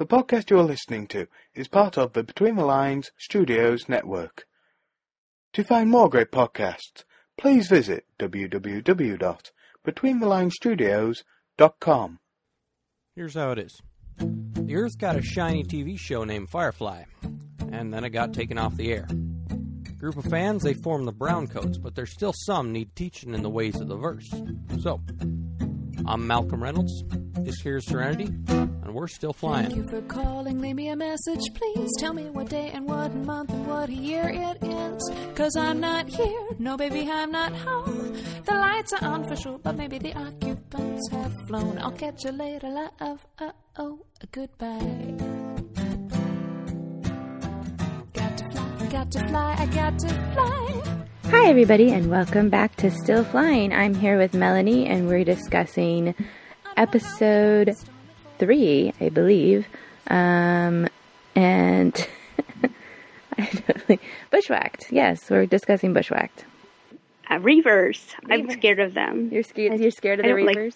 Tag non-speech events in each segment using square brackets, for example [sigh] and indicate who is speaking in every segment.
Speaker 1: The podcast you are listening to is part of the Between the Lines Studios network. To find more great podcasts, please visit www.betweenthelinestudios.com.
Speaker 2: Here's how it is The Earth got a shiny TV show named Firefly, and then it got taken off the air. Group of fans, they form the Browncoats, but there's still some need teaching in the ways of the verse. So, I'm Malcolm Reynolds. This here's Serenity, and we're still flying.
Speaker 3: Thank you for calling. Leave me a message, please. Tell me what day and what month and what year it is. Cause I'm not here. No, baby, I'm not home. The lights are on for sure, but maybe the occupants have flown. I'll catch you later, love. Uh oh, goodbye. Got to fly, got to fly, I got to fly.
Speaker 4: Hi, everybody, and welcome back to Still Flying. I'm here with Melanie, and we're discussing episode three, I believe. Um, and [laughs] I totally bushwhacked. Yes, we're discussing bushwhacked.
Speaker 5: Uh, reavers. I'm scared of them.
Speaker 4: You're scared. You're scared of
Speaker 5: I
Speaker 4: the
Speaker 5: don't like-
Speaker 4: reavers.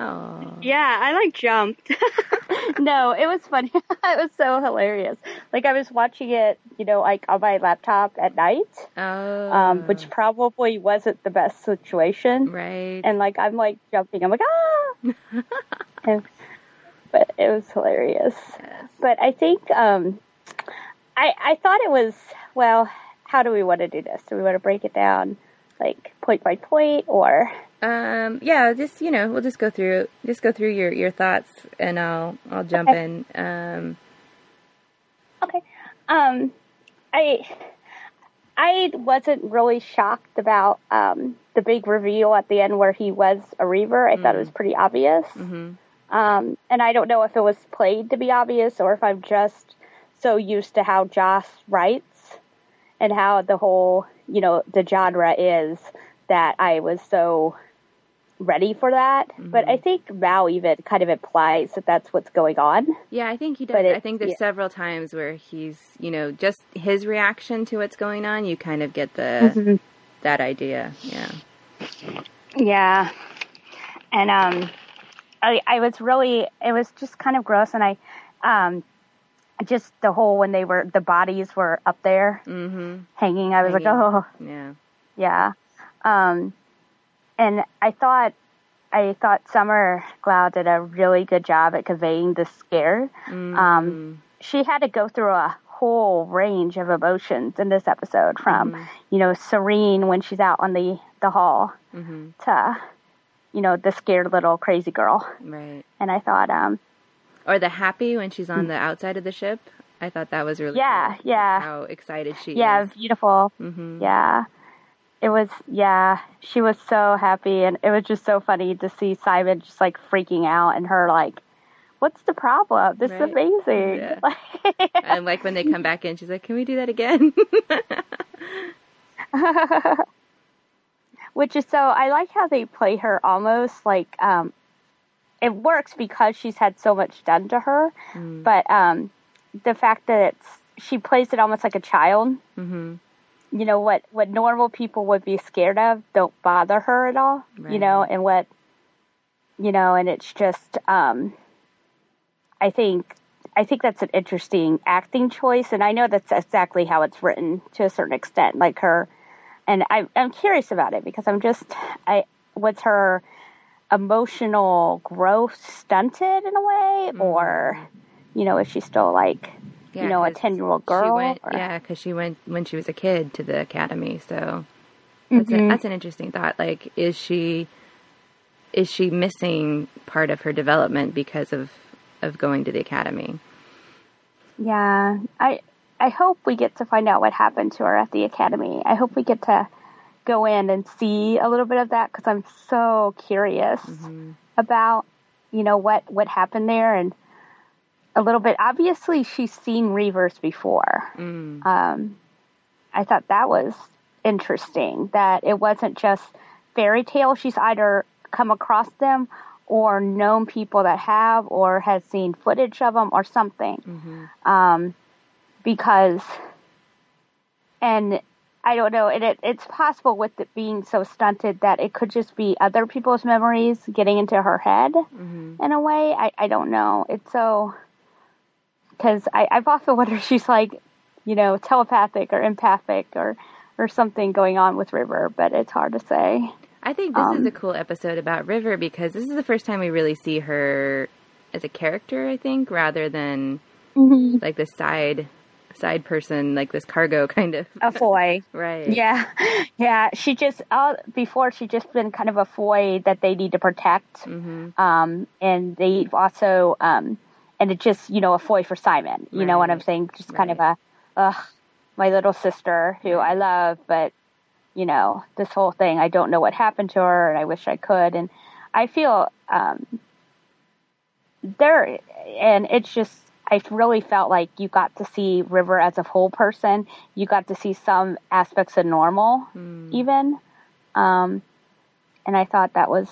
Speaker 4: Oh,
Speaker 5: Yeah, I like jumped. [laughs] no, it was funny. [laughs] it was so hilarious. Like I was watching it, you know, like on my laptop at night,
Speaker 4: oh,
Speaker 5: um, which probably wasn't the best situation.
Speaker 4: right.
Speaker 5: And like I'm like jumping. I'm like ah. But it was hilarious. But I think um, I I thought it was well. How do we want to do this? Do we want to break it down like point by point or?
Speaker 4: Um, yeah, just you know, we'll just go through, just go through your your thoughts, and I'll I'll jump
Speaker 5: Okay.
Speaker 4: in. Um,
Speaker 5: Okay. Um, I I wasn't really shocked about um, the big reveal at the end where he was a Reaver. I thought it was pretty obvious.
Speaker 4: mhm.
Speaker 5: Um, and I don't know if it was played to be obvious or if I'm just so used to how Joss writes and how the whole, you know, the genre is that I was so ready for that. But I think Mal even kind of implies that that's what's going on.
Speaker 4: Yeah, I think he does.
Speaker 5: It-
Speaker 4: I think there's
Speaker 5: yeah.
Speaker 4: several times where he's, you know, just his reaction to what's going on. You kind of get the
Speaker 5: Mm-hmm.
Speaker 4: that idea. Yeah.
Speaker 5: Yeah. And um I I was really it was just kind of gross and I um just the whole when they were the bodies were up there
Speaker 4: Mm-hmm.
Speaker 5: hanging, I was like, Oh
Speaker 4: Yeah.
Speaker 5: yeah. Um and I thought I thought Summer Glau did a really good job at conveying the scare.
Speaker 4: Mm-hmm.
Speaker 5: Um she had to go through a whole range of emotions in this episode from, you know, serene when she's out on the the hall
Speaker 4: Mm-hmm.
Speaker 5: to you know the scared little crazy girl
Speaker 4: Right.
Speaker 5: and i thought um
Speaker 4: Or the happy when she's on the outside of the ship. I thought that was really
Speaker 5: yeah
Speaker 4: cool,
Speaker 5: yeah
Speaker 4: how excited she
Speaker 5: yeah
Speaker 4: is.
Speaker 5: beautiful
Speaker 4: Mm-hmm.
Speaker 5: yeah it was yeah she was so happy and it was just so funny to see simon just like freaking out and her like what's the problem this
Speaker 4: Right.
Speaker 5: is amazing
Speaker 4: Yeah. [laughs] And like when they come back in, she's like, "Can we do that again?" [laughs] [laughs]
Speaker 5: which is so i like how they play her almost like um it works because she's had so much done to her
Speaker 4: Mm.
Speaker 5: but um the fact that it's she plays it almost like a child
Speaker 4: mm-hmm.
Speaker 5: you know what what normal people would be scared of don't bother her at all you know and what you know and it's just um i think i think that's an interesting acting choice and i know that's exactly how it's written to a certain extent like her and I, i'm curious about it because i'm just i was her emotional growth stunted in a way or you know is she still like
Speaker 4: Yeah,
Speaker 5: you know a 10 year old
Speaker 4: She
Speaker 5: girl
Speaker 4: went,
Speaker 5: or-
Speaker 4: yeah, because she went when she was a kid to the academy. So that's,
Speaker 5: Mm-hmm.
Speaker 4: a, that's an interesting thought. Like, is she is she missing part of her development because of of going to the academy?
Speaker 5: Yeah, I I hope we get to find out what happened to her at the academy. I hope we get to go in and see a little bit of that because I'm so curious about you know what what happened there and a little bit. Obviously, she's seen Reavers before.
Speaker 4: Mm.
Speaker 5: Um, I thought that was interesting that it wasn't just fairy tale. She's either come across them or known people that have or has seen footage of them or something. Um, because, and I don't know, and it, it's possible with it being so stunted that it could just be other people's memories getting into her head in a way. I, I don't know. It's so, because I I've often wondered she's like, you know, telepathic or empathic or or something going on with River, but it's hard to say.
Speaker 4: I think this
Speaker 5: Um,
Speaker 4: is a cool episode about River because this is the first time we really see her as a character, I think, rather than like the side side person, like this cargo [laughs] kind of.
Speaker 5: A foy. [laughs]
Speaker 4: right.
Speaker 5: Yeah, yeah. She just uh, before she just been kind of a foy that they need to protect,
Speaker 4: Mm-hmm.
Speaker 5: um, and they also um, and it just you know a foy for Simon. You know what I'm saying? Just kind of a, ugh, my little sister who I love, but you know this whole thing. I don't know what happened to her, and I wish I could. And I feel um, there, and it's just I really felt like you got to see River as a whole person. You got to see some aspects of normal, even. Um, and I thought that was,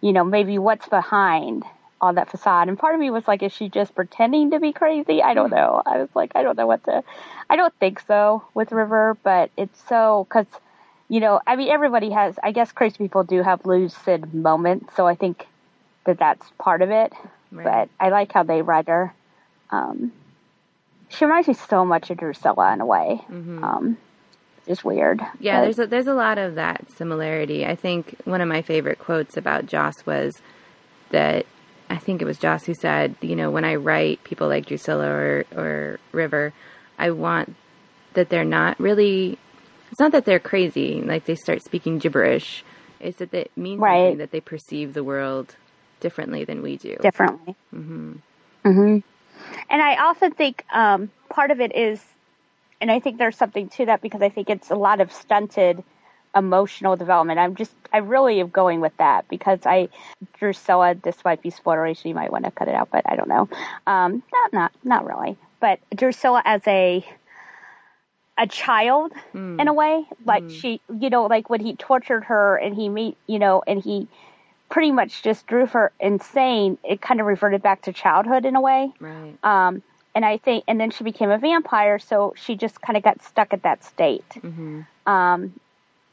Speaker 5: you know, maybe what's behind all that facade. And part of me was like, is she just pretending to be crazy? I don't know. I was like, I don't know what to. I don't think so with River, but it's so because, you know, I mean, everybody has. I guess crazy people do have lucid moments, so I think that that's part of it.
Speaker 4: Right.
Speaker 5: But I like how they write her. Um, she reminds me so much of Drusilla in a way. Um, it's weird.
Speaker 4: Yeah,
Speaker 5: but-
Speaker 4: there's a, there's a lot of that similarity. I think one of my favorite quotes about Joss was that I think it was Joss who said, you know, when I write people like Drusilla or or River, I want that they're not really. It's not that they're crazy, like they start speaking gibberish. It's that it means
Speaker 5: Right.
Speaker 4: that they perceive the world differently than we do.
Speaker 5: differently. Mm-hmm. Mm-hmm. And I also think um, part of it is, and I think there's something to that because I think it's a lot of stunted emotional development. I'm just, I really am going with that because I, Drusilla, this might be spoilery, so you might want to cut it out, but I don't know. Um, not, not, not really. But Drusilla as a, a child in a way, like she, you know, like when he tortured her and he meet, you know, and he pretty much just drove her insane. It kind of reverted back to childhood in a way.
Speaker 4: Right.
Speaker 5: Um, and I think, and then she became a vampire, so she just kind of got stuck at that state. Um,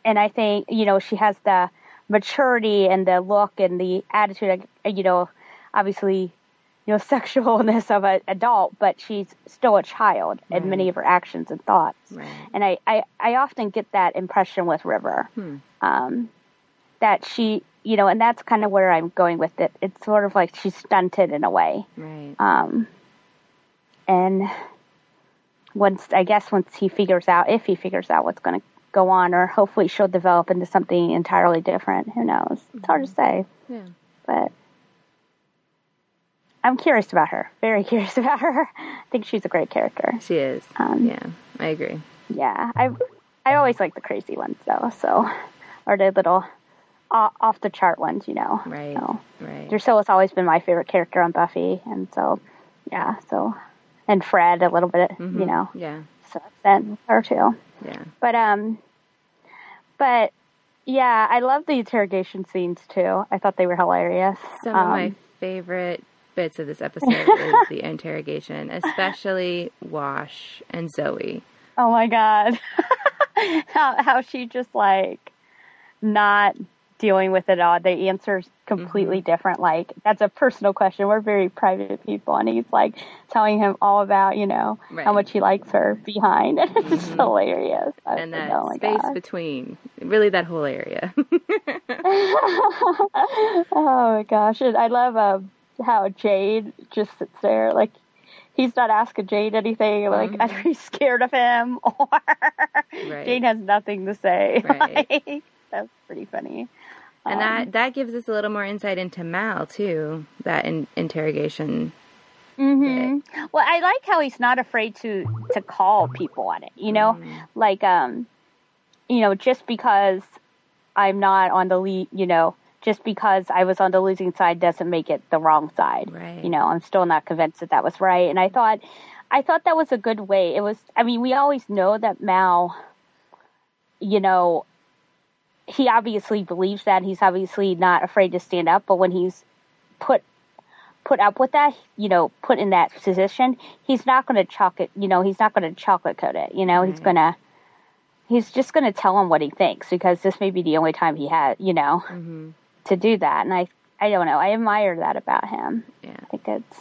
Speaker 5: and I think, you know, she has the maturity and the look and the attitude, uh, you know, obviously, you know, [laughs] sexualness of an adult, but she's still a child in many of her actions and thoughts.
Speaker 4: Right.
Speaker 5: And I, I, I often get that impression with River. Um, that she, you know, and that's kind of where I'm going with it. It's sort of like she's stunted in a way.
Speaker 4: Right.
Speaker 5: Um, and once, I guess, once he figures out, if he figures out what's going to go on, or hopefully she'll develop into something entirely different. Who knows? It's hard to say,
Speaker 4: yeah.
Speaker 5: but I'm curious about her. Very [laughs] curious about her. I think she's a great character.
Speaker 4: She is.
Speaker 5: Um,
Speaker 4: yeah, I agree.
Speaker 5: Yeah, I I always like the crazy ones though. So, or the little off the chart ones, you know.
Speaker 4: Right.
Speaker 5: So,
Speaker 4: Right.
Speaker 5: Drusilla's always been my favorite character on Buffy, and so yeah. So, and Fred a little bit, you know.
Speaker 4: Yeah.
Speaker 5: So then her too.
Speaker 4: Yeah.
Speaker 5: But um, but yeah, I love the interrogation scenes too. I thought they were hilarious.
Speaker 4: Some of
Speaker 5: Um,
Speaker 4: my favorite bits of this episode [laughs] is the interrogation, especially Wash and Zoe.
Speaker 5: Oh my god. [laughs] how how she just like not dealing with it all. The answer's completely mm-hmm. different. Like that's a personal question. We're very private people and he's like telling him all about, you know,
Speaker 4: Right.
Speaker 5: how much he likes her behind. and [laughs] it's just mm-hmm. hilarious. I
Speaker 4: And
Speaker 5: like,
Speaker 4: that
Speaker 5: oh
Speaker 4: space
Speaker 5: God.
Speaker 4: between, really that whole area. [laughs]
Speaker 5: oh my gosh. And I love um, how Jade just sits there like he's not asking Jade anything, like mm-hmm. either he's [laughs] scared of him or
Speaker 4: Right.
Speaker 5: Jade has nothing to say.
Speaker 4: Right.
Speaker 5: Like, that's pretty funny.
Speaker 4: And
Speaker 5: Um,
Speaker 4: that, that gives us a little more insight into Mal, too, that in, interrogation.
Speaker 5: hmm Well, I like how he's not afraid to to call people on it. You know, like um, you know, just because I'm not on the lead, you know, just because I was on the losing side doesn't make it the wrong side.
Speaker 4: Right.
Speaker 5: You know, I'm still not convinced that that was right. And I thought, I thought that was a good way. It was. I mean, we always know that Mal, you know, he obviously believes that. He's obviously not afraid to stand up. But when he's put put up with that, you know, put in that position, he's not going to chocolate, you know, he's not going to chocolate coat it, you know, he's going to, he's just going to tell him what he thinks because this may be the only time he had, you know, to do that. And I, I don't know, I admire that about him.
Speaker 4: Yeah.
Speaker 5: I think it's,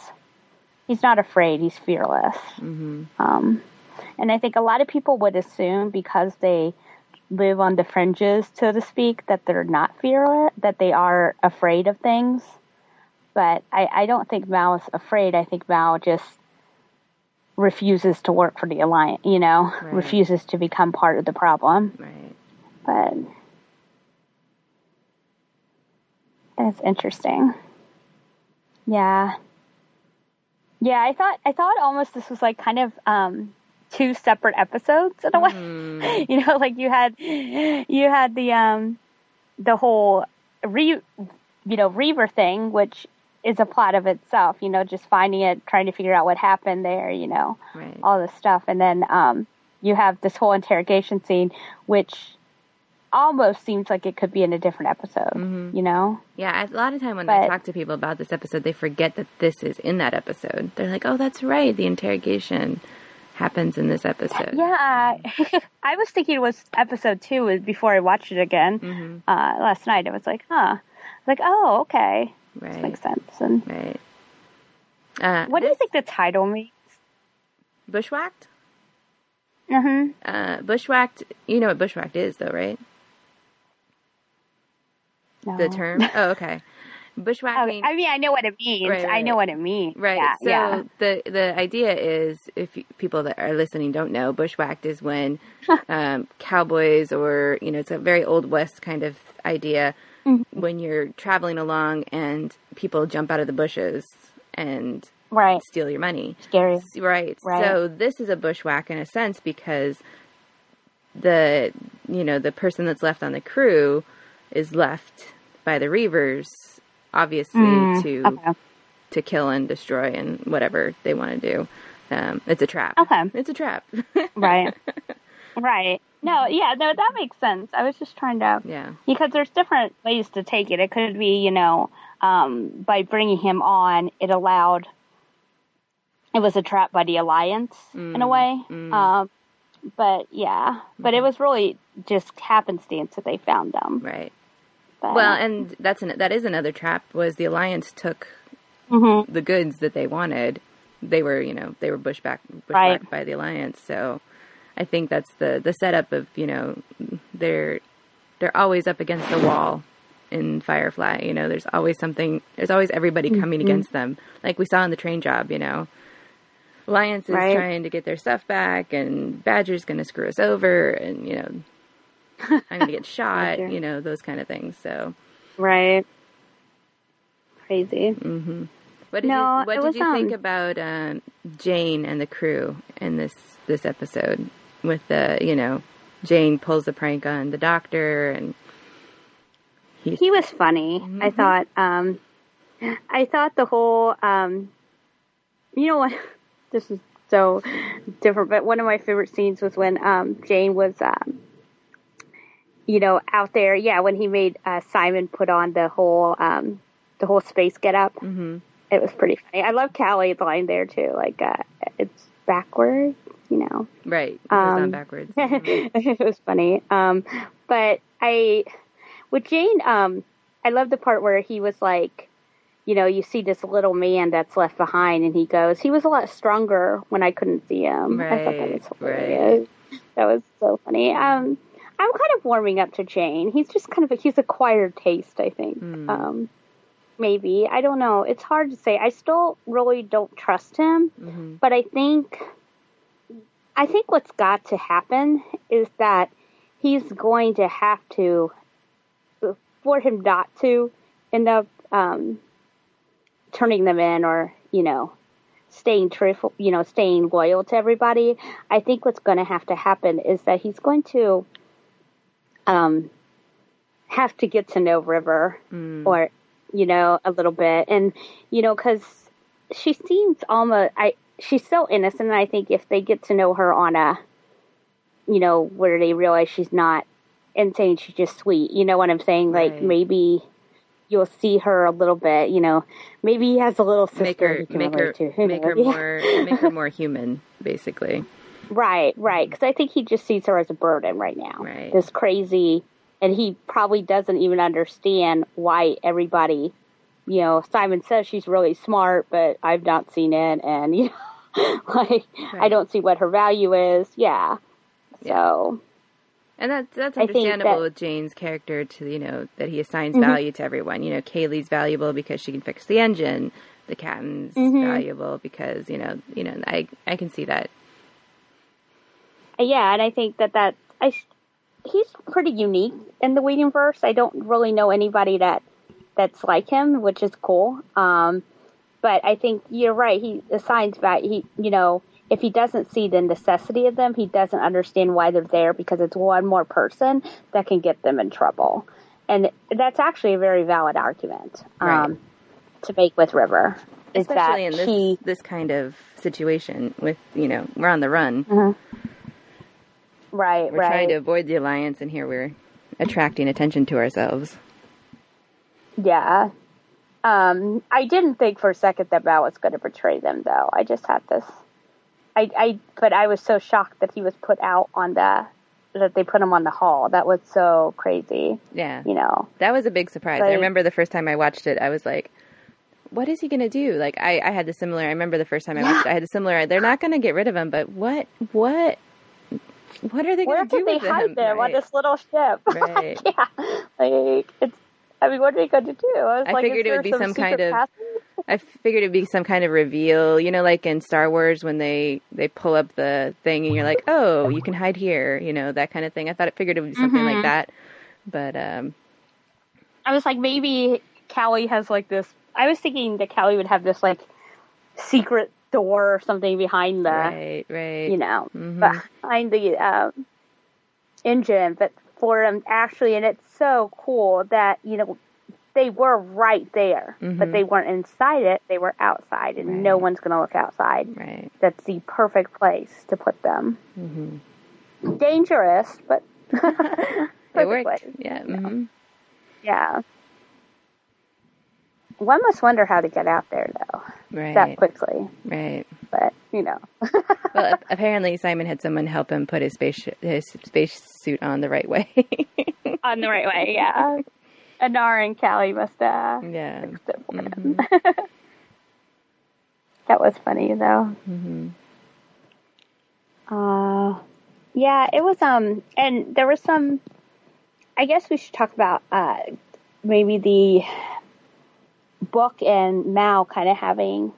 Speaker 5: he's not afraid. He's fearless.
Speaker 4: hmm
Speaker 5: Um, and I think a lot of people would assume because they live on the fringes, so to speak, that they're not fearless, that they are afraid of things. But I, I don't think Mal is afraid. I think Mal just refuses to work for the alliance. You know,
Speaker 4: Right.
Speaker 5: refuses to become part of the problem.
Speaker 4: Right.
Speaker 5: But it's interesting. Yeah. Yeah, I thought I thought almost this was like kind of um two separate episodes in a way.
Speaker 4: Mm. [laughs]
Speaker 5: You know, like you had you had the um the whole re you know, Reaver thing, which is a plot of itself, you know, just finding it, trying to figure out what happened there, you know
Speaker 4: Right.
Speaker 5: all this stuff. And then um, you have this whole interrogation scene, which almost seems like it could be in a different episode,
Speaker 4: Mhm.
Speaker 5: you know?
Speaker 4: Yeah, a lot of time when I talk to people about this episode, they forget that this is in that episode. They're like, "Oh, that's right. The interrogation happens in this episode."
Speaker 5: Yeah, [laughs] I was thinking it was episode two before I watched it again
Speaker 4: hmm
Speaker 5: uh, last night. I was like, huh. Like, oh, okay. This makes sense. And
Speaker 4: Right. Uh,
Speaker 5: what do you think the title means?
Speaker 4: Bushwhacked?
Speaker 5: Mm-hmm.
Speaker 4: Uh, bushwhacked. You know what bushwhacked is, though, right?
Speaker 5: No.
Speaker 4: The term. [laughs] oh, okay.
Speaker 5: Oh,
Speaker 4: Bushwhacking.
Speaker 5: I mean, I know what it means.
Speaker 4: Right,
Speaker 5: I know what it means.
Speaker 4: Right.
Speaker 5: Yeah,
Speaker 4: so
Speaker 5: yeah.
Speaker 4: the the idea is, if you, people that are listening don't know, bushwhacked is when [laughs] um, cowboys or you know it's a very old west kind of idea
Speaker 5: Mm-hmm.
Speaker 4: when you're traveling along and people jump out of the bushes and
Speaker 5: Right.
Speaker 4: steal your money.
Speaker 5: Scary.
Speaker 4: Right.
Speaker 5: Right.
Speaker 4: So this is a bushwhack in a sense because the you know the person that's left on the crew is left by the Reavers, obviously
Speaker 5: Mm,
Speaker 4: to
Speaker 5: okay.
Speaker 4: to kill and destroy and whatever they want to do. Um, it's a trap.
Speaker 5: Okay.
Speaker 4: It's a trap. [laughs]
Speaker 5: Right. right. No, yeah, no, that makes sense. I was just trying to
Speaker 4: yeah.
Speaker 5: because there's different ways to take it. It could be, you know, um, by bringing him on, it allowed it was a trap by the alliance in a
Speaker 4: Mm,
Speaker 5: way.
Speaker 4: mm.
Speaker 5: Um, but yeah, but it was really just happenstance that they found them.
Speaker 4: Right.
Speaker 5: But,
Speaker 4: Well, and that's an, that is another trap. Was the alliance took
Speaker 5: Mhm.
Speaker 4: the goods that they wanted. They were, you know, they were bushback bushwhacked
Speaker 5: Right.
Speaker 4: by the alliance. So, I think that's the the setup of you know they're they're always up against the wall in Firefly. You know, there's always something. There's always everybody coming
Speaker 5: Mm-hmm.
Speaker 4: against them, like we saw in the train job. You know, Alliance is
Speaker 5: Right.
Speaker 4: trying to get their stuff back, and Badger's going to screw us over, and you know, I'm going to get [laughs] shot. You know, those kind of things. So.
Speaker 5: right. Crazy.
Speaker 4: hmm What did
Speaker 5: No,
Speaker 4: you What did
Speaker 5: was,
Speaker 4: you think
Speaker 5: um,
Speaker 4: about um, Jayne and the crew in this this episode? With the you know, Jayne pulls a prank on the doctor, and
Speaker 5: He was funny. I thought. Um, I thought the whole. Um, you know what? [laughs] This is so different, but one of my favorite scenes was when um, Jayne was, um, you know, out there. Yeah, when he made uh, Simon put on the whole um, the whole space get up.
Speaker 4: hmm
Speaker 5: It was pretty funny. I love Kaylee's line there too. Like uh, it's backwards, you know.
Speaker 4: right. It was
Speaker 5: Um,
Speaker 4: backwards. [laughs]
Speaker 5: It was funny. Um, but I, with Jayne, um, I love the part where he was like, you know, you see this little man that's left behind, and he goes, he was a lot stronger when I couldn't see him. I thought that was
Speaker 4: Right,
Speaker 5: hilarious. That was so funny. Um, I'm kind of warming up to Jayne. He's just kind of a, he's acquired taste, I think.
Speaker 4: Hmm.
Speaker 5: Um, maybe I don't know. It's hard to say. I still really don't trust him
Speaker 4: hmm
Speaker 5: but I think I think what's got to happen is that he's going to have to for him not to end up um, turning them in or you know staying truthful you know staying loyal to everybody i think what's going to have to happen is that he's going to um have to get to know river
Speaker 4: Mm.
Speaker 5: or you know a little bit and you know because she seems almost i she's so innocent and i think if they get to know her on a you know where they realize she's not insane she's just sweet you know what i'm saying like maybe you'll see her a little bit you know maybe he has a little sister
Speaker 4: Make her make her
Speaker 5: to.
Speaker 4: Make her more make her more human, basically.
Speaker 5: Right, right. Because I think he just sees her as a burden right now.
Speaker 4: Right.
Speaker 5: This crazy, and he probably doesn't even understand why everybody you know, Simon says she's really smart, but I've not seen it, and [laughs] you know, like I don't see what her value is. Yeah. So
Speaker 4: And that's that's understandable
Speaker 5: that-
Speaker 4: with Jayne's character to you know that he assigns
Speaker 5: Mhm.
Speaker 4: value to everyone. You know, Kaylee's valuable because she can fix the engine. The captain's
Speaker 5: Mhm.
Speaker 4: valuable because you know you know I I can see that.
Speaker 5: Yeah, and I think that that I he's pretty unique in the Whedonverse. I don't really know anybody that that's like him, which is cool. Um, but I think you're right. He assigns value. He, you know, if he doesn't see the necessity of them, he doesn't understand why they're there because it's one more person that can get them in trouble, and that's actually a very valid argument um,
Speaker 4: Right.
Speaker 5: to make with River. Is
Speaker 4: Especially in this
Speaker 5: she
Speaker 4: this kind of situation with you know we're on the run.
Speaker 5: Right right.
Speaker 4: We're
Speaker 5: right
Speaker 4: trying to avoid the alliance, and here we're attracting attention to ourselves.
Speaker 5: Yeah. Um, I didn't think for a second that Mal was going to betray them, though. I just had this. I, I, but I was so shocked that he was put out on the, that they put him on the hall. That was so crazy,
Speaker 4: Yeah,
Speaker 5: you know.
Speaker 4: that was a big surprise. I remember the first time I watched it, I was like, "What is he going to do?" Like I, I had the similar. I remember the first time I watched it, I had the similar. They're not going to get rid of him, but what, what, what are they going to do
Speaker 5: they
Speaker 4: with
Speaker 5: hide
Speaker 4: him?
Speaker 5: them on this little ship? [laughs]
Speaker 4: Right. [laughs]
Speaker 5: yeah. Like, it's, I mean, what are they going to do? I, was
Speaker 4: I
Speaker 5: like,
Speaker 4: figured it would be some kind of-
Speaker 5: passage?
Speaker 4: I figured it'd be some kind of reveal, you know, like in Star Wars when they they pull up the thing and you're like, oh, you can hide here, you know, that kind of thing. I thought it figured it would be something
Speaker 5: Mm-hmm.
Speaker 4: like that, but um,
Speaker 5: I was like, maybe Kaylee has like this. I was thinking that Kaylee would have this like secret door or something behind the,
Speaker 4: right, right,
Speaker 5: you know,
Speaker 4: Mhm.
Speaker 5: behind the um, engine. But for them actually, and it's so cool that you know they were right there, but
Speaker 4: Mhm.
Speaker 5: they weren't inside it. They were outside, and no one's going to look outside.
Speaker 4: right.
Speaker 5: That's the perfect place to put them.
Speaker 4: Mm-hmm.
Speaker 5: Dangerous, but [laughs]
Speaker 4: It
Speaker 5: perfect
Speaker 4: worked,
Speaker 5: place.
Speaker 4: yeah. hmm
Speaker 5: Yeah. One must wonder how to get out there though that quickly,
Speaker 4: right.
Speaker 5: but you know. [laughs]
Speaker 4: Well, [laughs] apparently Simon had someone help him put his space his space suit on the right way. [laughs]
Speaker 5: On the right way, yeah. Inara and Kaylee must uh
Speaker 4: yeah.
Speaker 5: fix it for him.
Speaker 4: Mhm.
Speaker 5: That was funny though.
Speaker 4: hmm
Speaker 5: Uh yeah, it was um and there was some I guess we should talk about uh maybe the book and Mal kind of having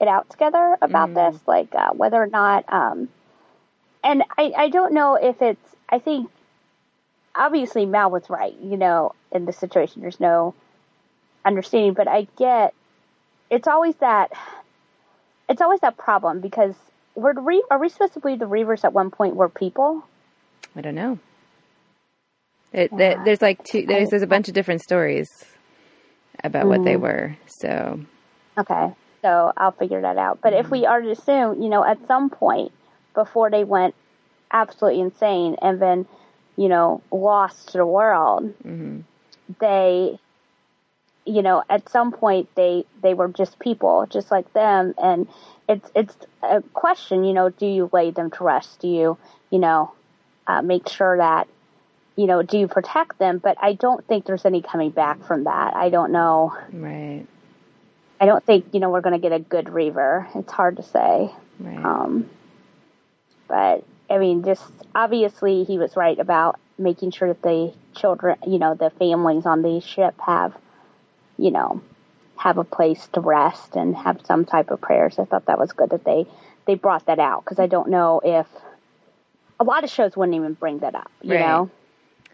Speaker 5: it out together about
Speaker 4: Mhm.
Speaker 5: this, like uh, whether or not um and I I don't know if it's I think obviously Mal was right, you know, in this situation there's no understanding, but I get it's always that it's always that problem because we're Re- are we supposed to believe the Reavers at one point were people?
Speaker 4: I don't know. It, there- there's like two. There's there's a bunch of different stories about what
Speaker 5: Mm.
Speaker 4: they were. So
Speaker 5: Okay, so I'll figure that out. But if we are to assume, you know, at some point before they went absolutely insane and then, you know, lost to the world,
Speaker 4: mhm.
Speaker 5: they, you know, at some point they they were just people, just like them, and it's it's a question, you know, do you lay them to rest? Do you, you know, uh, make sure that, you know, do you protect them? But I don't think there's any coming back from that. I don't know.
Speaker 4: right,
Speaker 5: I don't think you know we're going to get a good Reaver. It's hard to say.
Speaker 4: right,
Speaker 5: Um, but I mean, just obviously he was right about making sure that the children, you know, the families on the ship have, you know, have a place to rest and have some type of prayers. I thought that was good that they they brought that out because I don't know if a lot of shows wouldn't even bring that up. You
Speaker 4: Right.
Speaker 5: know,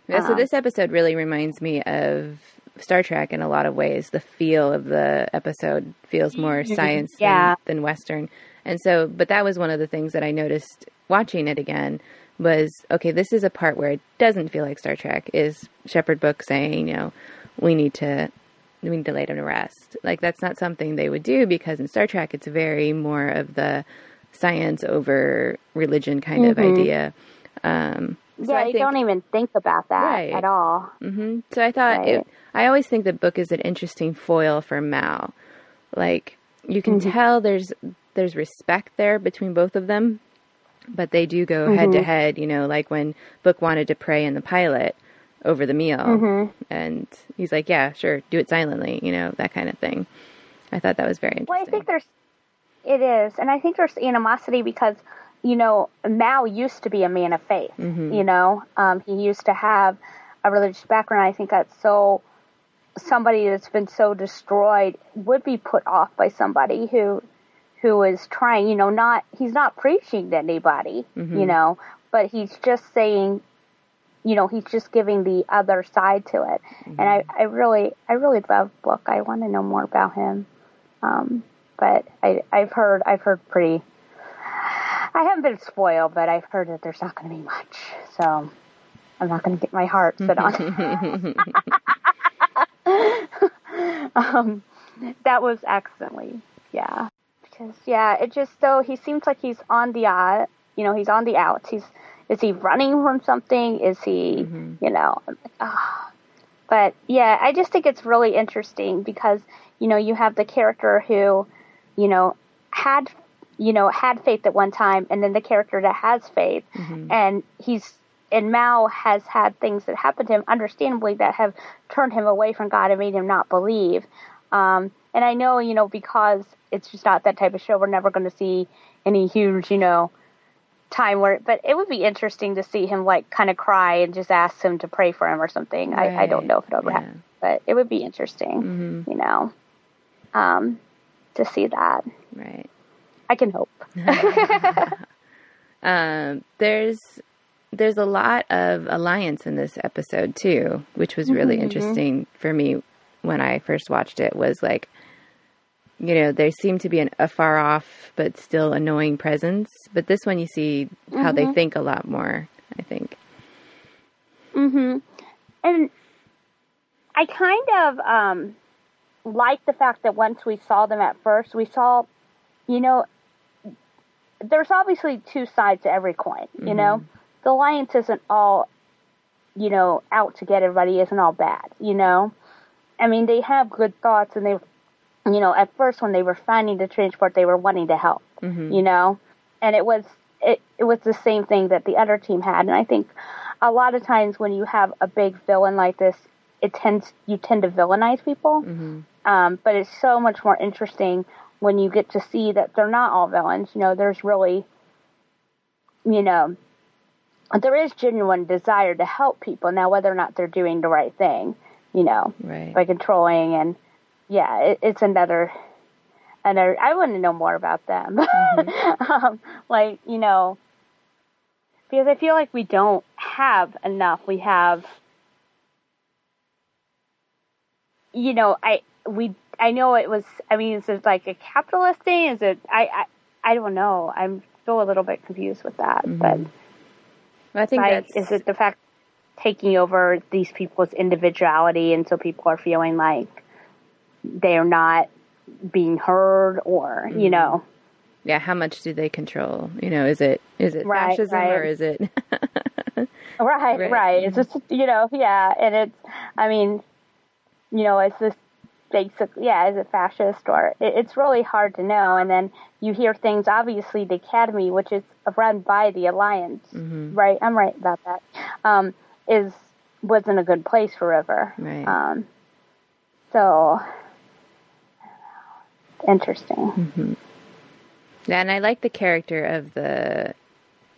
Speaker 4: Yeah, so
Speaker 5: um,
Speaker 4: this episode really reminds me of Star Trek in a lot of ways. The feel of the episode feels more [laughs] science
Speaker 5: Mm-hmm. Yeah.
Speaker 4: than, than Western. And so, but that was one of the things that I noticed watching it again was, okay, this is a part where it doesn't feel like Star Trek is Shepherd Book saying, you know, we need to, we need to lay them to rest. Like that's not something they would do because in Star Trek, it's very more of the science over religion kind of
Speaker 5: Mhm.
Speaker 4: idea. Um, so
Speaker 5: yeah,
Speaker 4: I
Speaker 5: you
Speaker 4: think-
Speaker 5: don't even think about that
Speaker 4: Right.
Speaker 5: at all.
Speaker 4: hmm So I thought it, I always think the book is an interesting foil for Mal. Like you can
Speaker 5: Mm-hmm.
Speaker 4: tell there's there's respect there between both of them, but they do go head
Speaker 5: Mm-hmm.
Speaker 4: to head. You know, like when Book wanted to pray in the pilot, over the meal. And he's like, yeah, sure, do it silently, you know, that kind of thing. I thought that was very interesting.
Speaker 5: Well, I think there's, it is, and I think there's animosity because, you know, Mal used to be a man of faith. You know, um, he used to have a religious background. I think that's so. Somebody that's been so destroyed would be put off by somebody who, who is trying. You know, not he's not preaching to anybody. You know, but he's just saying. You know, he's just giving the other side to it, and I, I really, I really love Book. I want to know more about him. Um, but I, I've heard, I've heard pretty. I haven't been spoiled, but I've heard that there's not going to be much. So I'm not going to get my heart set on. [laughs] um, that was accidentally, yeah. Because yeah, it just so he seems like he's on the uh, you know, he's on the outs. He's is he running from something? Is he, you know? Ah. But yeah, I just think it's really interesting because you know you have the character who, you know, had you know had faith at one time, and then the character that has faith, and he's and Mal has had things that happened to him, understandably, that have turned him away from God and made him not believe. Um, and I know, you know, because it's just not that type of show, we're never going to see any huge, you know, time where, but it would be interesting to see him like kind of cry and just ask him to pray for him or something. I, I don't know if it ever
Speaker 4: Yeah.
Speaker 5: happened, but it would be interesting, you know, um, to see that.
Speaker 4: Right.
Speaker 5: I can hope. [laughs] [laughs]
Speaker 4: Um, there's there's a lot of alliance in this episode too, which was really interesting for me when I first watched it. Was like, you know, there seemed to be an, a far off but still annoying presence, but this one you see how they think a lot more. I think.
Speaker 5: Mm-hmm. And I kind of um, like the fact that once we saw them at first, we saw, you know, there's obviously two sides to every coin. You mm-hmm. know, the alliance isn't all, you know, out to get everybody. Isn't all bad. You know, I mean, they have good thoughts, and they, you know, at first when they were finding the transport, they were wanting to help. Mm-hmm. You know, and it was it it was the same thing that the other team had, and I think a lot of times when you have a big villain like this, it tends you tend to villainize people. Mm-hmm. Um, but it's so much more interesting when you get to see that they're not all villains. You know, there's really, you know, there is genuine desire to help people. Now, whether or not they're doing the right thing, you know,
Speaker 4: Right.
Speaker 5: by controlling and yeah, it, it's another. Another, I want to know more about them. [laughs] um, like you know, because I feel like we don't have enough. We have, you know, I we I know it was. I mean, is it like a capitalist thing? Is it? I I, I don't know. I'm still a little bit confused with that. Mm-hmm. But
Speaker 4: I think
Speaker 5: like,
Speaker 4: that's
Speaker 5: is it the fact taking over these people's individuality, and so people are feeling like they are not being heard, or you mm-hmm. know,
Speaker 4: yeah. How much do they control? You know, is it is it
Speaker 5: Right,
Speaker 4: fascism
Speaker 5: right.
Speaker 4: or is it? [laughs]
Speaker 5: Right,
Speaker 4: Right.
Speaker 5: right. It's mm-hmm. just you know, yeah, and it's. I mean, you know, it's just basic. Yeah, is it fascist or? It, it's really hard to know. And then you hear things. Obviously, the academy, which is run by the alliance, right? I'm right about that. Um, is wasn't a good place for River.
Speaker 4: Right.
Speaker 5: Um, so interesting.
Speaker 4: Yeah, and I like the character of the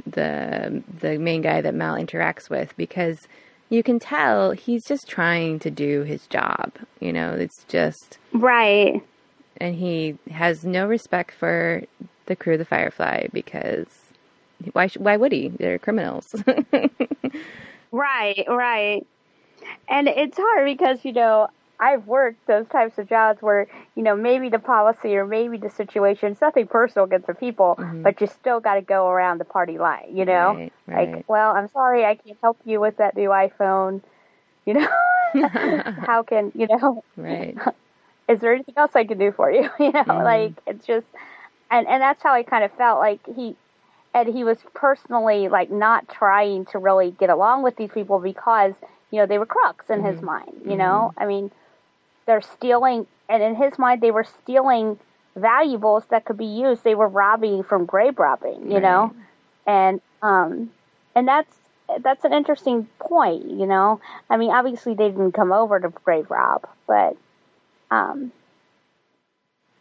Speaker 4: the the main guy that Mal interacts with because you can tell he's just trying to do his job. You know, it's just
Speaker 5: Right.
Speaker 4: and he has no respect for the crew of the Firefly because why sh- why would he? They're criminals. [laughs]
Speaker 5: Right, right. And it's hard because, you know, I've worked those types of jobs where, you know, maybe the policy or maybe the situation, it's nothing personal against the people, mm-hmm. but you still got to go around the party line, you know?
Speaker 4: Right, right.
Speaker 5: Like, well, I'm sorry, I can't help you with that new iPhone, you know? [laughs] How can, you know,
Speaker 4: right. [laughs]
Speaker 5: is there anything else I can do for you? [laughs] you know, mm-hmm. like it's just, and and that's how I kind of felt like he, and he was personally like not trying to really get along with these people because you know they were crooks in his mm-hmm. mind. You know, I mean, they're stealing, and in his mind they were stealing valuables that could be used. They were robbing from grave robbing. You know, and um, and that's that's an interesting point. You know, I mean, obviously they didn't come over to Grave Rob, but um,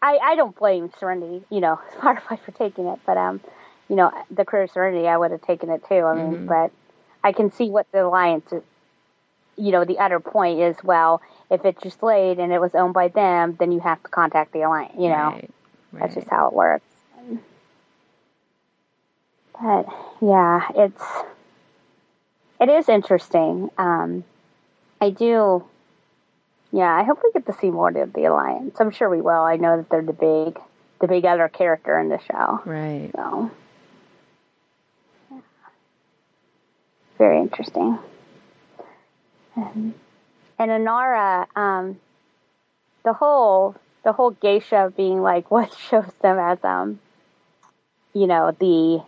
Speaker 5: I I don't blame Serenity. You know, [laughs] Firefly for taking it, but um, you know, the career Serenity, I would have taken it too. I mean, but I can see what the alliance. You know, the other point is well, if it's just laid and it was owned by them, then you have to contact the alliance. You know,
Speaker 4: Right.
Speaker 5: that's just how it works. But yeah, it's it is interesting. Um, I do. Yeah, I hope we get to see more of the alliance. I'm sure we will. I know that they're the big, the big other character in the show.
Speaker 4: Right.
Speaker 5: So, yeah. very interesting. And, and Inara, um, the whole the whole geisha being like [laughs] what shows them as um, you know the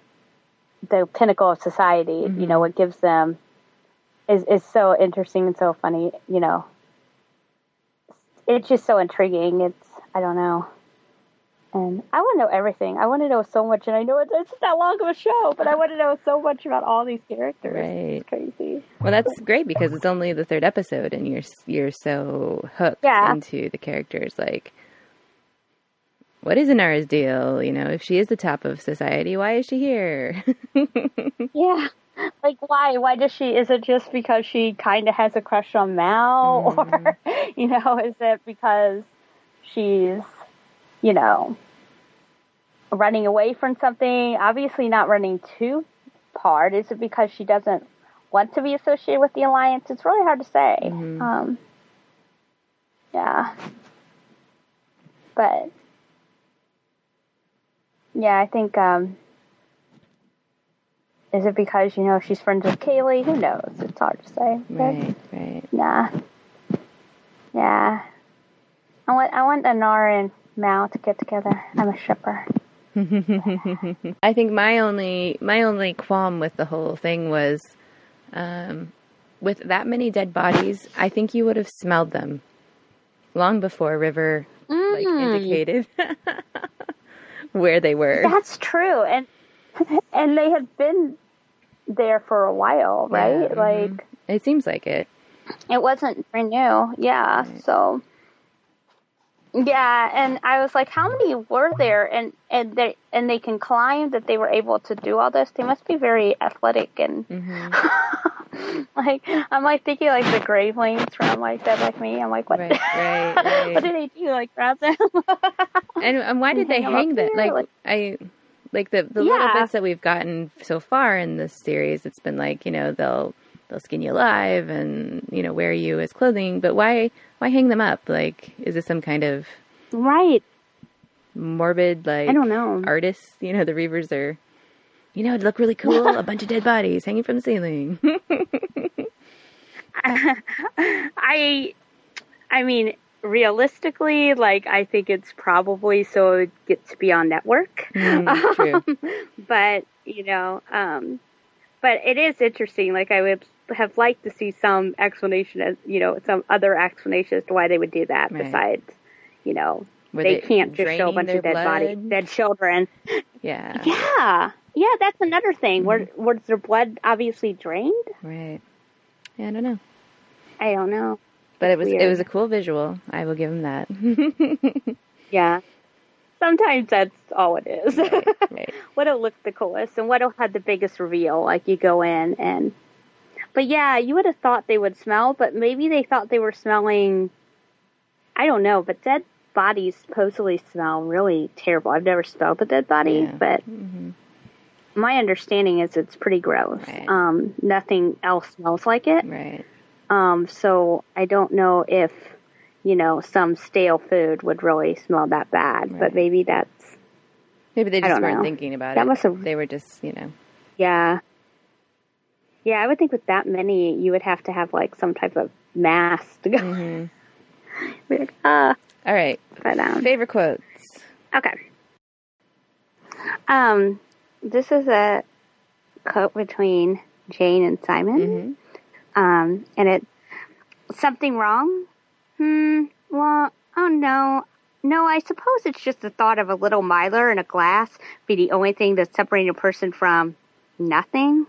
Speaker 5: the pinnacle of society. You know what gives them is is so interesting and so funny. You know, it's just so intriguing. It's I don't know. And I want to know everything. I want to know so much, and I know it's, it's not long of a show, but I want to know so much about all these characters.
Speaker 4: Right.
Speaker 5: It's crazy.
Speaker 4: Well, that's great because it's only the third episode, and you're you're so hooked
Speaker 5: Yeah.
Speaker 4: into the characters. Like, what is Inara's deal? You know, if she is the top of society, why is she here? [laughs]
Speaker 5: Yeah. Like why? Why does she? Is it just because she kind of has a crush on Mal, mm-hmm. [laughs] or you know, is it because she's, you know, running away from something? Obviously, not running too hard. Is it because she doesn't want to be associated with the alliance? It's really hard to say. Um, yeah, but yeah, I think. Um, is it because you know she's friends with Kaylee? Who knows? It's hard to say. But,
Speaker 4: right, right.
Speaker 5: Yeah. Yeah. I want I want Inara and Mal to get together. I'm a shipper.
Speaker 4: I think my only my only qualm with the whole thing was, um, with that many dead bodies, I think you would have smelled them long before River like indicated [laughs] where they were.
Speaker 5: That's true. And and they had been there for a while, right?
Speaker 4: Yeah, mhm.
Speaker 5: Like
Speaker 4: It seems like it.
Speaker 5: it wasn't brand new. Yeah. So yeah, and I was like, how many were there? And and they and they can climb. That they were able to do all this. They must be very athletic and mm-hmm. [laughs] like I'm like thinking like the gravelings from like Dead Like Me. I'm like, what?
Speaker 4: Right, right, [laughs] right.
Speaker 5: what do they do? Like grab them? [laughs]
Speaker 4: And and why did they
Speaker 5: hang
Speaker 4: hang that? Like
Speaker 5: like-
Speaker 4: I like the the little bits that we've gotten so far in this series. It's been like you know they'll they'll skin you alive and you know wear you as clothing. But why why hang them up? Like is this some kind of
Speaker 5: right.
Speaker 4: morbid like
Speaker 5: I don't know.
Speaker 4: artists? You know the Reavers are. You know, it'd look really cool. a bunch of dead bodies hanging from the ceiling. [laughs]
Speaker 5: I, I mean, realistically, like I think it's probably so it gets to be on network.
Speaker 4: Mm, [laughs] true.
Speaker 5: but you know, um, but it is interesting. Like I would have liked to see some explanation as you know some other explanation as to why they would do that.
Speaker 4: Right.
Speaker 5: Besides, you know,
Speaker 4: Were
Speaker 5: they, can't just show a bunch of dead bodies, dead children. [laughs]
Speaker 4: Yeah.
Speaker 5: Yeah, yeah, that's another thing.
Speaker 4: Mm-hmm.
Speaker 5: was their blood obviously drained?
Speaker 4: Right. Yeah, I don't know.
Speaker 5: I don't know.
Speaker 4: But it was it was a cool visual. I will give him that. [laughs]
Speaker 5: Yeah. Sometimes that's all it is.
Speaker 4: right. [laughs]
Speaker 5: what'll look the coolest and what'll have the biggest reveal. Like you go in and, but yeah, you would have thought they would smell, but maybe they thought they were smelling. I don't know, but dead bodies supposedly smell really terrible. I've never smelled a dead body,
Speaker 4: Yeah.
Speaker 5: but my understanding is it's pretty gross.
Speaker 4: Right.
Speaker 5: Um, nothing else smells like it.
Speaker 4: Right.
Speaker 5: Um, so I don't know if, you know, some stale food would really smell that bad,
Speaker 4: Right.
Speaker 5: but maybe that's
Speaker 4: Maybe they just weren't
Speaker 5: know.
Speaker 4: thinking about
Speaker 5: That
Speaker 4: it.
Speaker 5: must have-
Speaker 4: They were just, you know.
Speaker 5: Yeah. Yeah, I would think with that many, you would have to have like some type of mass to go.
Speaker 4: Mm-hmm. [laughs]
Speaker 5: Like, ah,
Speaker 4: All right.
Speaker 5: but um,
Speaker 4: Favorite quotes.
Speaker 5: okay. Um, this is a quote between Jayne and Simon. Um, and it something wrong? Hmm. Well, oh no. No, I suppose it's just the thought of a little miler in a glass be the only thing that's separating a person from nothing.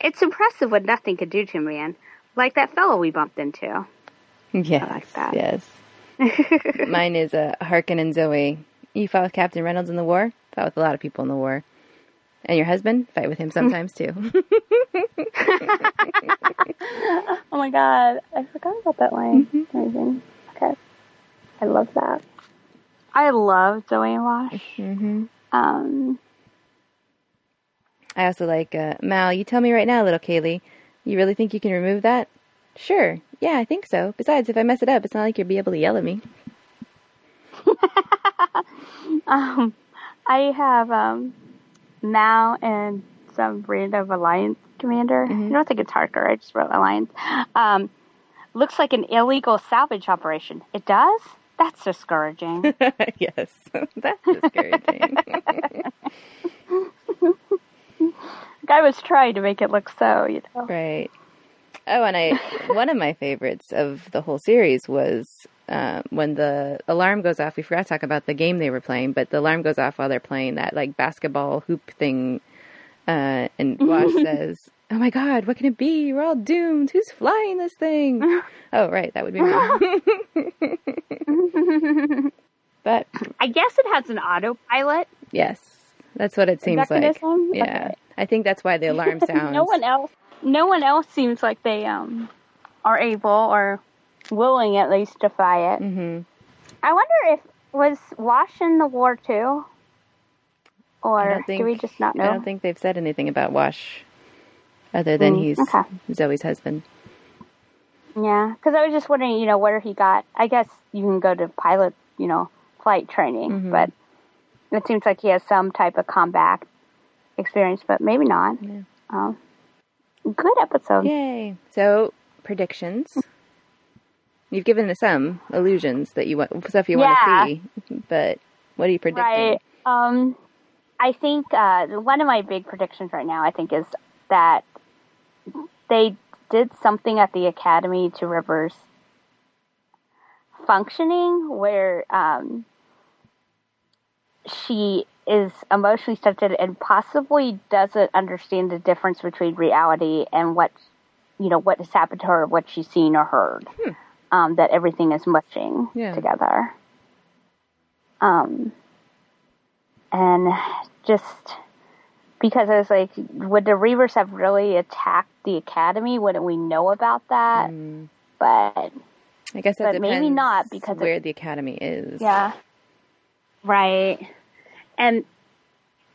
Speaker 5: It's impressive what nothing could do to me, man, like that fellow we bumped into.
Speaker 4: Yes,
Speaker 5: like that.
Speaker 4: yes. [laughs] Mine is uh, Harken and Zoe. You fought with Captain Reynolds in the war. Fought with a lot of people in the war. And your husband fight with him sometimes too. [laughs]
Speaker 5: Oh my god, I forgot about that line. Amazing. Okay, I love that. I love Zoe and Wash.
Speaker 4: hmm
Speaker 5: Um,
Speaker 4: I also like uh, Mal. You tell me right now, little Kaylee. You really think you can remove that? Sure. Yeah, I think so. Besides, if I mess it up, it's not like you'll be able to yell at me. [laughs]
Speaker 5: um, I have um, Mal and some random alliance commander. I don't think it's Harken. I just wrote alliance. Um, looks like an illegal salvage operation. It does. That's discouraging. [laughs]
Speaker 4: yes, [laughs] that's discouraging.
Speaker 5: Guy was trying to make it look so, you know.
Speaker 4: right. Oh, and I [laughs] one of my favorites of the whole series was uh, when the alarm goes off. We forgot to talk about the game they were playing, but the alarm goes off while they're playing that like basketball hoop thing. Uh, and [laughs] Wash says, "Oh my God, what can it be? We're all doomed. Who's flying this thing?" [laughs] oh, right, that would be me. but
Speaker 5: I guess it has an autopilot
Speaker 4: yes, that's what it seems like. Yeah,
Speaker 5: Okay.
Speaker 4: I think that's why the alarm [laughs] sounds.
Speaker 5: No one else. No one else seems like they um are able or willing at least to fly it.
Speaker 4: hmm
Speaker 5: I wonder if was Wash in the war too, or
Speaker 4: think,
Speaker 5: do we just not know?
Speaker 4: I don't think they've said anything about Wash, other than
Speaker 5: Mm,
Speaker 4: he's
Speaker 5: okay.
Speaker 4: Zoe's husband.
Speaker 5: Yeah, because I was just wondering, you know, where he got. I guess you can go to pilot, you know, flight training,
Speaker 4: Mhm.
Speaker 5: but it seems like he has some type of combat experience, but maybe not.
Speaker 4: Yeah.
Speaker 5: Um, good episode.
Speaker 4: Yay! So predictions. You've given us some illusions that you want stuff you
Speaker 5: Yeah.
Speaker 4: want to see, but what are you predicting?
Speaker 5: Right. Um, I think uh, one of my big predictions right now, I think, is that they did something at the academy to reverse functioning where um, she is emotionally stunted and possibly doesn't understand the difference between reality and what you know what has happened to her, what she's seen or heard. Um, that everything is mushing
Speaker 4: Yeah.
Speaker 5: together. Um, and just because I was like, would the Reavers have really attacked the Academy? Wouldn't we know about that?
Speaker 4: Mm,
Speaker 5: But
Speaker 4: I guess that
Speaker 5: But maybe not, because
Speaker 4: where
Speaker 5: it-
Speaker 4: the academy is.
Speaker 5: yeah, right. And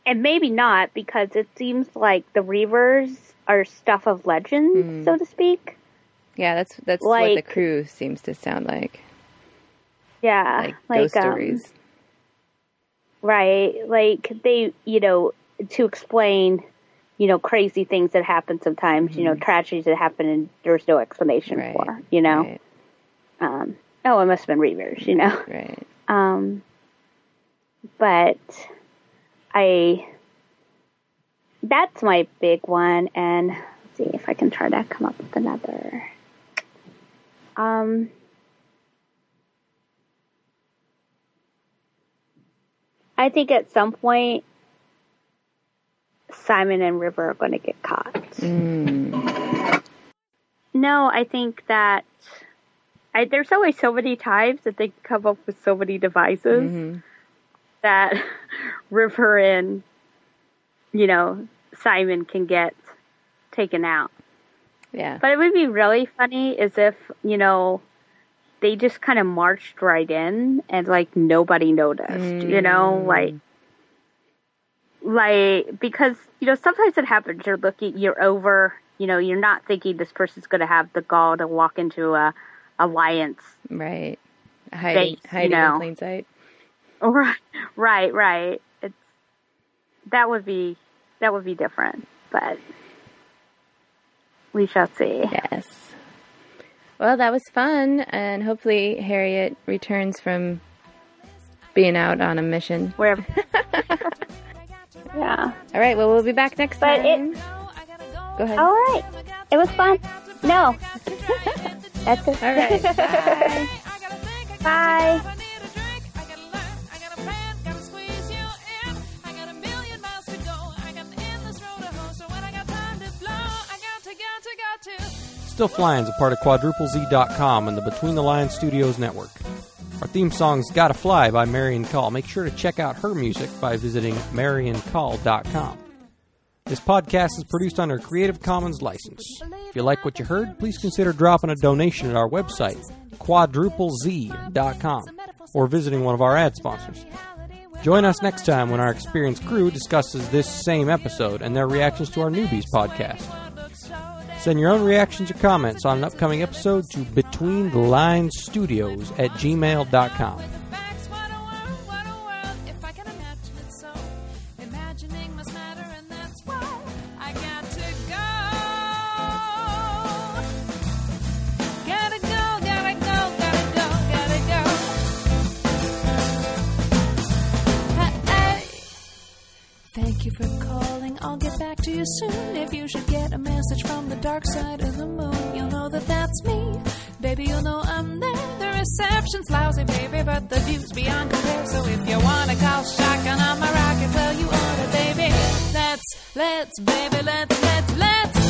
Speaker 5: and maybe not because it seems like the Reavers are stuff of legend,
Speaker 4: Mm.
Speaker 5: so to speak.
Speaker 4: yeah. That's that's what the crew seems to sound like,
Speaker 5: Yeah,
Speaker 4: like, ghost
Speaker 5: um,
Speaker 4: stories.
Speaker 5: Right. Like they, you know, to explain, you know, crazy things that happen sometimes, you know, tragedies that happen and there's no explanation
Speaker 4: Right.
Speaker 5: for, you know.
Speaker 4: Right.
Speaker 5: Um, oh, it must have been Reavers, you know.
Speaker 4: Right.
Speaker 5: Um, but I, that's my big one. And let's see if I can try to come up with another. Um, I think at some point, Simon and River are going to get caught.
Speaker 4: Mm.
Speaker 5: No, I think that I, there's always so many times that they come up with so many devices
Speaker 4: Mhm.
Speaker 5: That [laughs] River and you know Simon can get taken out.
Speaker 4: Yeah.
Speaker 5: But it would be really funny is if you know they just kind of marched right in and like nobody noticed. You know,
Speaker 4: Mm.
Speaker 5: like like because you know sometimes it happens. You're looking, you're over. You know, you're not thinking this person's going to have the gall to walk into a alliance
Speaker 4: Right. Hiding,
Speaker 5: Base, you know.
Speaker 4: in plain sight.
Speaker 5: Right, [laughs] right, right. It's that would be that would be different, but we shall see.
Speaker 4: Yes. Well, that was fun, and hopefully Harriet returns from being out on a mission.
Speaker 5: Wherever. [laughs] [laughs] yeah.
Speaker 4: All right. Well, we'll be back next
Speaker 5: But
Speaker 4: time.
Speaker 5: it-
Speaker 4: Go ahead.
Speaker 5: All right. It was fun. No. That's it.
Speaker 4: All right. Bye.
Speaker 5: Bye.
Speaker 2: Still Flying is a part of QuadrupleZ.com and the Between the Lines Studios network. Our theme song is Gotta Fly by Marian Call. Make sure to check out her music by visiting mariancall.com. This podcast is produced under a Creative Commons license. If you like what you heard, please consider dropping a donation at our website, quadruplez.com, or visiting one of our ad sponsors. Join us next time when our experienced crew discusses this same episode and their reactions to our newbies podcast. Send your own reactions or comments on an upcoming episode to Between the Lines Studios at gmail.com.
Speaker 3: I'll get back to you soon. If you should get a message from the dark side of the moon, you'll know that that's me. Baby, you'll know I'm there. The reception's lousy, baby, but the view's beyond compare. So if you wanna call shotgun on my rocket, well, you oughta, baby. Let's, let's, baby, let's, let's, let's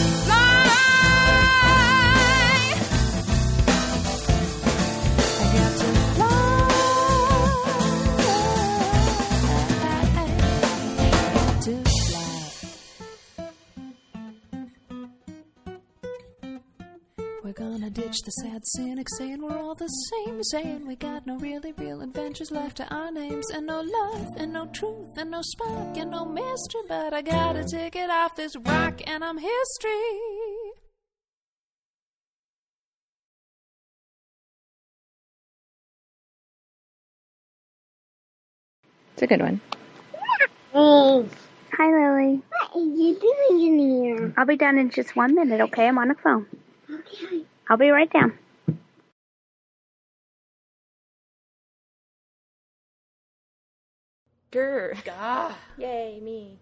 Speaker 3: gonna ditch the sad cynic saying we're all the same, saying we got no really real adventures left to our names, and no love, and no truth, and no spark, and no mystery. But I gotta take it off this rock, and I'm history.
Speaker 4: It's a good one.
Speaker 5: Hi, Lily.
Speaker 6: What are you doing in here?
Speaker 5: I'll be done in just one minute, okay? I'm on the phone.
Speaker 6: Okay.
Speaker 5: I'll be right down.
Speaker 7: Grr. Gah. Yay, me.